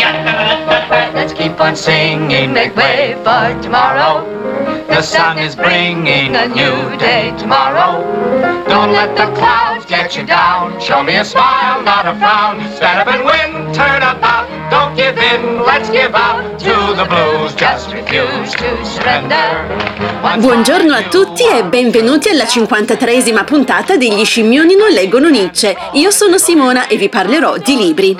Let's keep on singing, make way for tomorrow. The sun is bringing a new day tomorrow. Don't let the clouds get you down. Show me a smile, not a frown. Stand up and win, turn about. Don't give in, let's give out to the blues. Just refuse to surrender. Buongiorno a tutti e benvenuti alla 53esima puntata degli Scimmioni non leggono Nietzsche. Io sono Simona e vi parlerò di libri.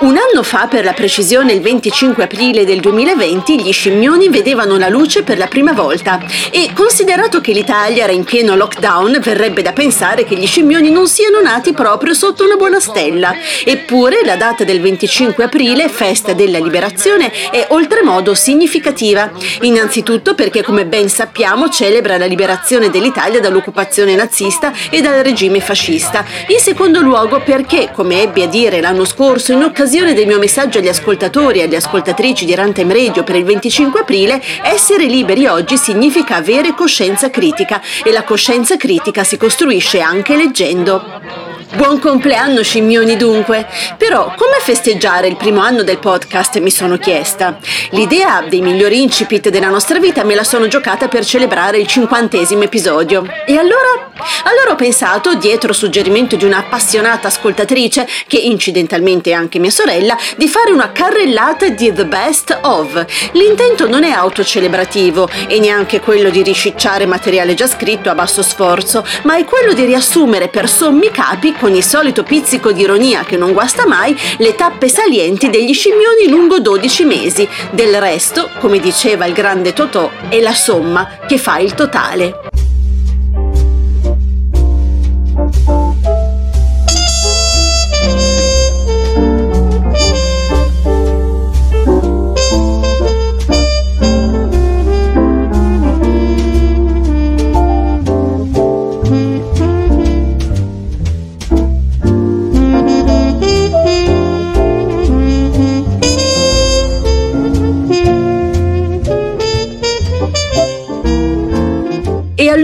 Un anno fa, per la precisione il 25 aprile del 2020, gli Scimmioni vedevano la luce per la prima volta e considerato che l'Italia era in pieno lockdown, verrebbe da pensare che gli Scimmioni non siano nati proprio sotto una buona stella. Eppure la data del 25 aprile, festa della liberazione, è oltremodo significativa. Innanzitutto perché, come ben sappiamo, celebra la liberazione dell'Italia dall'occupazione nazista e dal regime fascista. In secondo luogo perché, come ebbi a dire l'anno scorso in occasione del mio messaggio agli ascoltatori e alle ascoltatrici di Runtime Radio per il 25 aprile, essere liberi oggi significa avere coscienza critica e la coscienza critica si costruisce anche leggendo. Buon compleanno scimmioni dunque! Però come festeggiare il primo anno del podcast mi sono chiesta. L'idea dei migliori incipit della nostra vita me la sono giocata per celebrare il cinquantesimo episodio. E allora? Allora ho pensato, dietro suggerimento di una appassionata ascoltatrice, che incidentalmente è anche mia sorella, di fare una carrellata di The Best of. L'intento non è autocelebrativo e neanche quello di riscicciare materiale già scritto a basso sforzo, ma è quello di riassumere per sommi capi con il solito pizzico di ironia che non guasta mai, le tappe salienti degli scimmioni lungo 12 mesi. Del resto, come diceva il grande Totò, è la somma che fa il totale.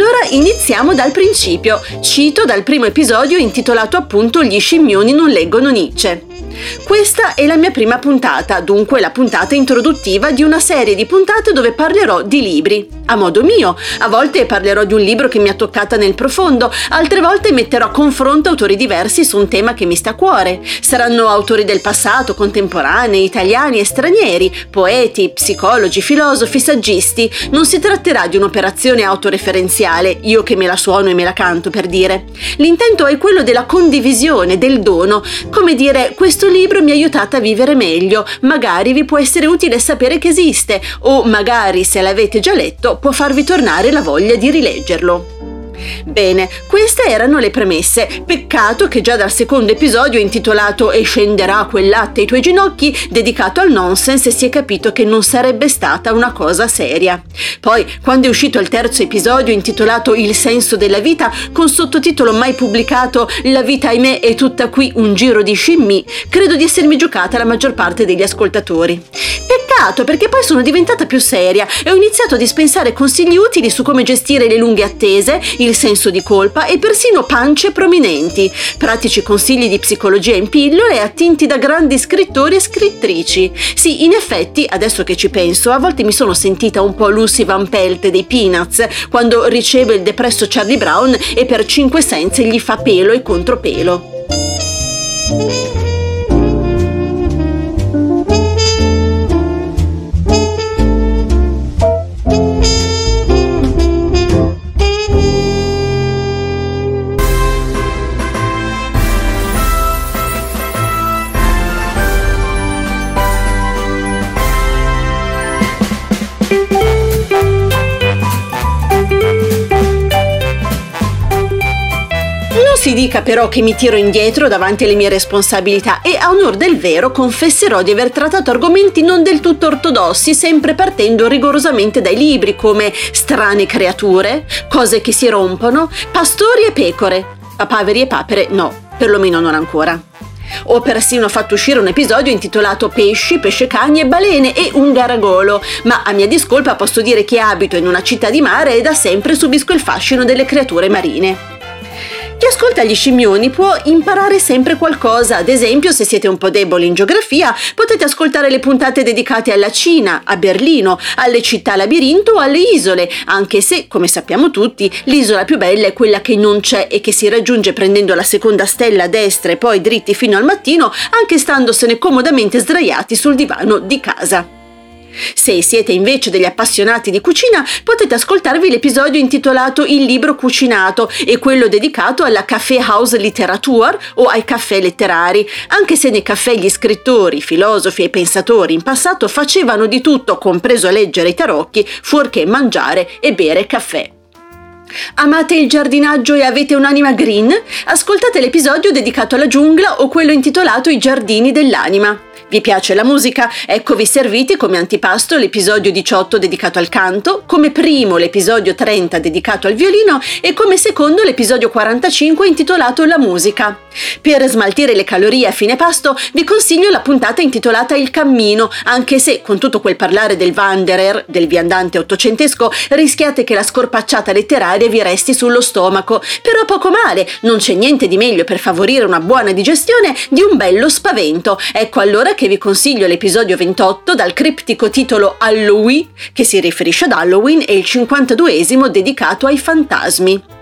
Allora iniziamo dal principio. Cito dal primo episodio intitolato appunto Gli scimmioni non leggono Nietzsche. Questa è la mia prima puntata, dunque la puntata introduttiva di una serie di puntate dove parlerò di libri. A modo mio, a volte parlerò di un libro che mi ha toccata nel profondo, altre volte metterò a confronto autori diversi su un tema che mi sta a cuore. Saranno autori del passato, contemporanei, italiani e stranieri, poeti, psicologi, filosofi, saggisti. Non si tratterà di un'operazione autoreferenziale, io che me la suono e me la canto per dire. L'intento è quello della condivisione, del dono, come dire questo libro mi ha aiutato a vivere meglio, magari vi può essere utile sapere che esiste o magari se l'avete già letto può farvi tornare la voglia di rileggerlo. Bene, queste erano le premesse. Peccato che già dal secondo episodio intitolato E scenderà quel latte ai tuoi ginocchi, dedicato al nonsense, si è capito che non sarebbe stata una cosa seria. Poi, quando è uscito il terzo episodio intitolato Il senso della vita, con sottotitolo mai pubblicato La vita ahimè è tutta qui un giro di scimmi, credo di essermi giocata la maggior parte degli ascoltatori. Peccato perché poi sono diventata più seria e ho iniziato a dispensare consigli utili su come gestire le lunghe attese, il senso di colpa e persino pance prominenti, pratici consigli di psicologia in pillole attinti da grandi scrittori e scrittrici. Sì, in effetti, adesso che ci penso, a volte mi sono sentita un po' Lucy Van Pelt dei Peanuts, quando riceve il depresso Charlie Brown e per cinque sense gli fa pelo e contropelo. Però che mi tiro indietro davanti alle mie responsabilità e a onor del vero confesserò di aver trattato argomenti non del tutto ortodossi, sempre partendo rigorosamente dai libri come strane creature, cose che si rompono, pastori e pecore. Papaveri e papere no, perlomeno non ancora. Ho persino fatto uscire un episodio intitolato Pesci, pescecagni e balene e un garagolo, ma a mia discolpa posso dire che abito in una città di mare e da sempre subisco il fascino delle creature marine. Chi ascolta gli scimmioni può imparare sempre qualcosa, ad esempio se siete un po' deboli in geografia potete ascoltare le puntate dedicate alla Cina, a Berlino, alle città labirinto o alle isole, anche se, come sappiamo tutti, l'isola più bella è quella che non c'è e che si raggiunge prendendo la seconda stella a destra e poi dritti fino al mattino, anche standosene comodamente sdraiati sul divano di casa. Se siete invece degli appassionati di cucina, potete ascoltarvi l'episodio intitolato Il libro cucinato e quello dedicato alla Café House Literature o ai caffè letterari, anche se nei caffè gli scrittori, filosofi e pensatori in passato facevano di tutto, compreso leggere i tarocchi, fuorché mangiare e bere caffè. Amate il giardinaggio e avete un'anima green? Ascoltate l'episodio dedicato alla giungla o quello intitolato I giardini dell'anima. Vi piace la musica? Eccovi serviti come antipasto l'episodio 18 dedicato al canto, come primo l'episodio 30 dedicato al violino e come secondo l'episodio 45 intitolato La musica. Per smaltire le calorie a fine pasto vi consiglio la puntata intitolata Il cammino, anche se con tutto quel parlare del Wanderer, del viandante ottocentesco, rischiate che la scorpacciata letteraria vi resti sullo stomaco. Però poco male, non c'è niente di meglio per favorire una buona digestione di un bello spavento. Ecco allora che vi consiglio l'episodio 28 dal criptico titolo Halloween, che si riferisce ad Halloween, e il 52esimo dedicato ai fantasmi.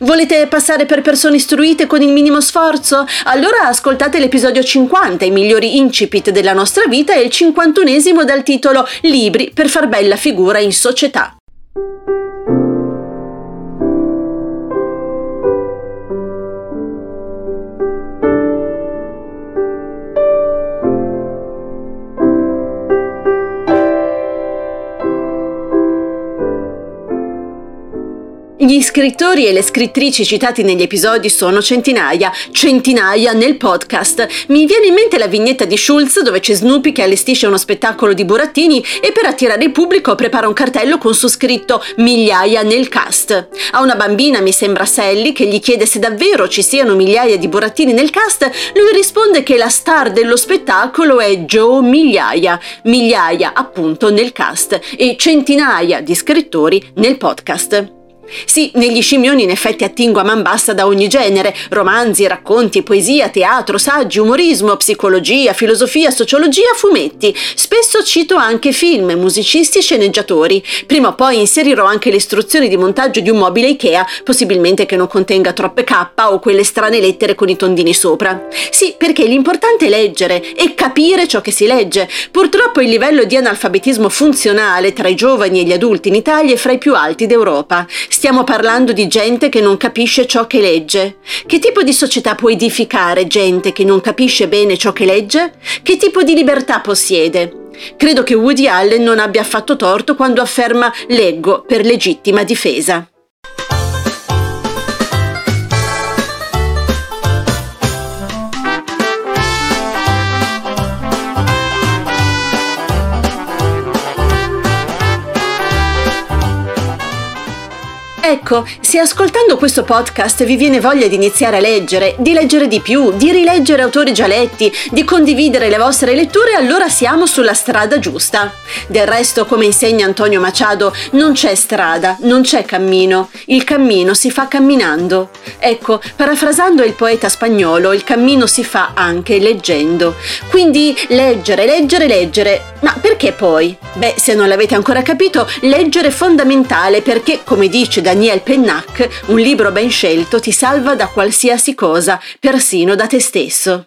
Volete passare per persone istruite con il minimo sforzo? Allora ascoltate l'episodio 50, i migliori incipit della nostra vita, e il 51esimo dal titolo Libri per far bella figura in società. Gli scrittori e le scrittrici citati negli episodi sono centinaia, centinaia nel podcast. Mi viene in mente la vignetta di Schulz dove c'è Snoopy che allestisce uno spettacolo di burattini e per attirare il pubblico prepara un cartello con su scritto migliaia nel cast. A una bambina, mi sembra Sally, che gli chiede se davvero ci siano migliaia di burattini nel cast, lui risponde che la star dello spettacolo è Joe Migliaia, migliaia appunto nel cast e centinaia di scrittori nel podcast. Sì, negli scimmioni in effetti attingo a man bassa da ogni genere, romanzi, racconti, poesia, teatro, saggi, umorismo, psicologia, filosofia, sociologia, fumetti. Spesso cito anche film, musicisti sceneggiatori. Prima o poi inserirò anche le istruzioni di montaggio di un mobile Ikea, possibilmente che non contenga troppe K o quelle strane lettere con i tondini sopra. Sì, perché l'importante è leggere e capire ciò che si legge. Purtroppo il livello di analfabetismo funzionale tra i giovani e gli adulti in Italia è fra i più alti d'Europa. Stiamo parlando di gente che non capisce ciò che legge. Che tipo di società può edificare gente che non capisce bene ciò che legge? Che tipo di libertà possiede? Credo che Woody Allen non abbia affatto torto quando afferma leggo per legittima difesa. Ecco, se ascoltando questo podcast vi viene voglia di iniziare a leggere, di leggere di più, di rileggere autori già letti, di condividere le vostre letture, allora siamo sulla strada giusta. Del resto, come insegna Antonio Machado, non c'è strada, non c'è cammino, il cammino si fa camminando. Ecco, parafrasando il poeta spagnolo, il cammino si fa anche leggendo. Quindi leggere, leggere, leggere. Ma perché poi? Beh, se non l'avete ancora capito, leggere è fondamentale perché, come dice Daniel Pennac, un libro ben scelto ti salva da qualsiasi cosa, persino da te stesso.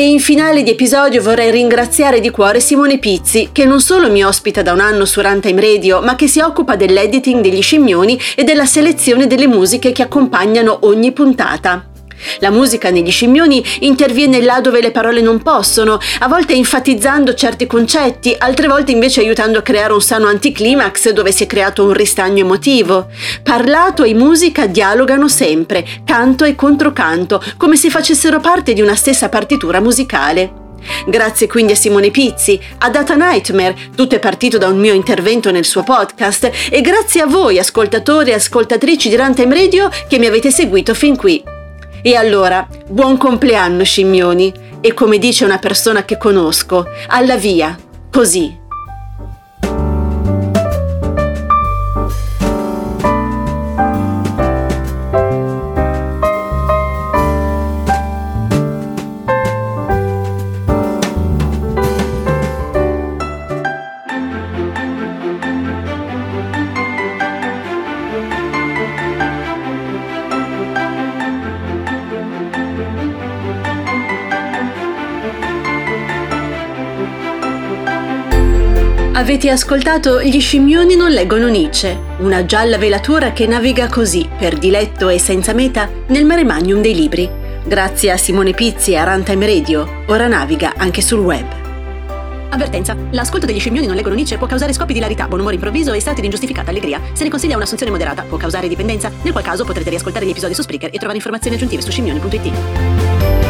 In finale di episodio vorrei ringraziare di cuore Simone Pizzi, che non solo mi ospita da un anno su Runtime Radio, ma che si occupa dell'editing degli scimmioni e della selezione delle musiche che accompagnano ogni puntata. La musica negli scimmioni interviene là dove le parole non possono, a volte enfatizzando certi concetti, altre volte invece aiutando a creare un sano anticlimax dove si è creato un ristagno emotivo. Parlato e musica dialogano sempre, canto e controcanto, come se facessero parte di una stessa partitura musicale. Grazie quindi a Simone Pizzi, a Data Nightmare, tutto è partito da un mio intervento nel suo podcast, e grazie a voi ascoltatori e ascoltatrici di Runtime Radio che mi avete seguito fin qui. E allora, buon compleanno scimmioni e come dice una persona che conosco, alla via, così. Avete ascoltato Gli scimmioni non leggono Nietzsche, una gialla velatura che naviga così, per diletto e senza meta, nel mare magnum dei libri. Grazie a Simone Pizzi e a Runtime Radio, ora naviga anche sul web. Avvertenza. L'ascolto degli scimmioni non leggono Nietzsche può causare scopi di ilarità, buon umore improvviso e stati di ingiustificata allegria. Se ne consiglia un'assunzione moderata, può causare dipendenza, nel qual caso potrete riascoltare gli episodi su Spreaker e trovare informazioni aggiuntive su scimmioni.it.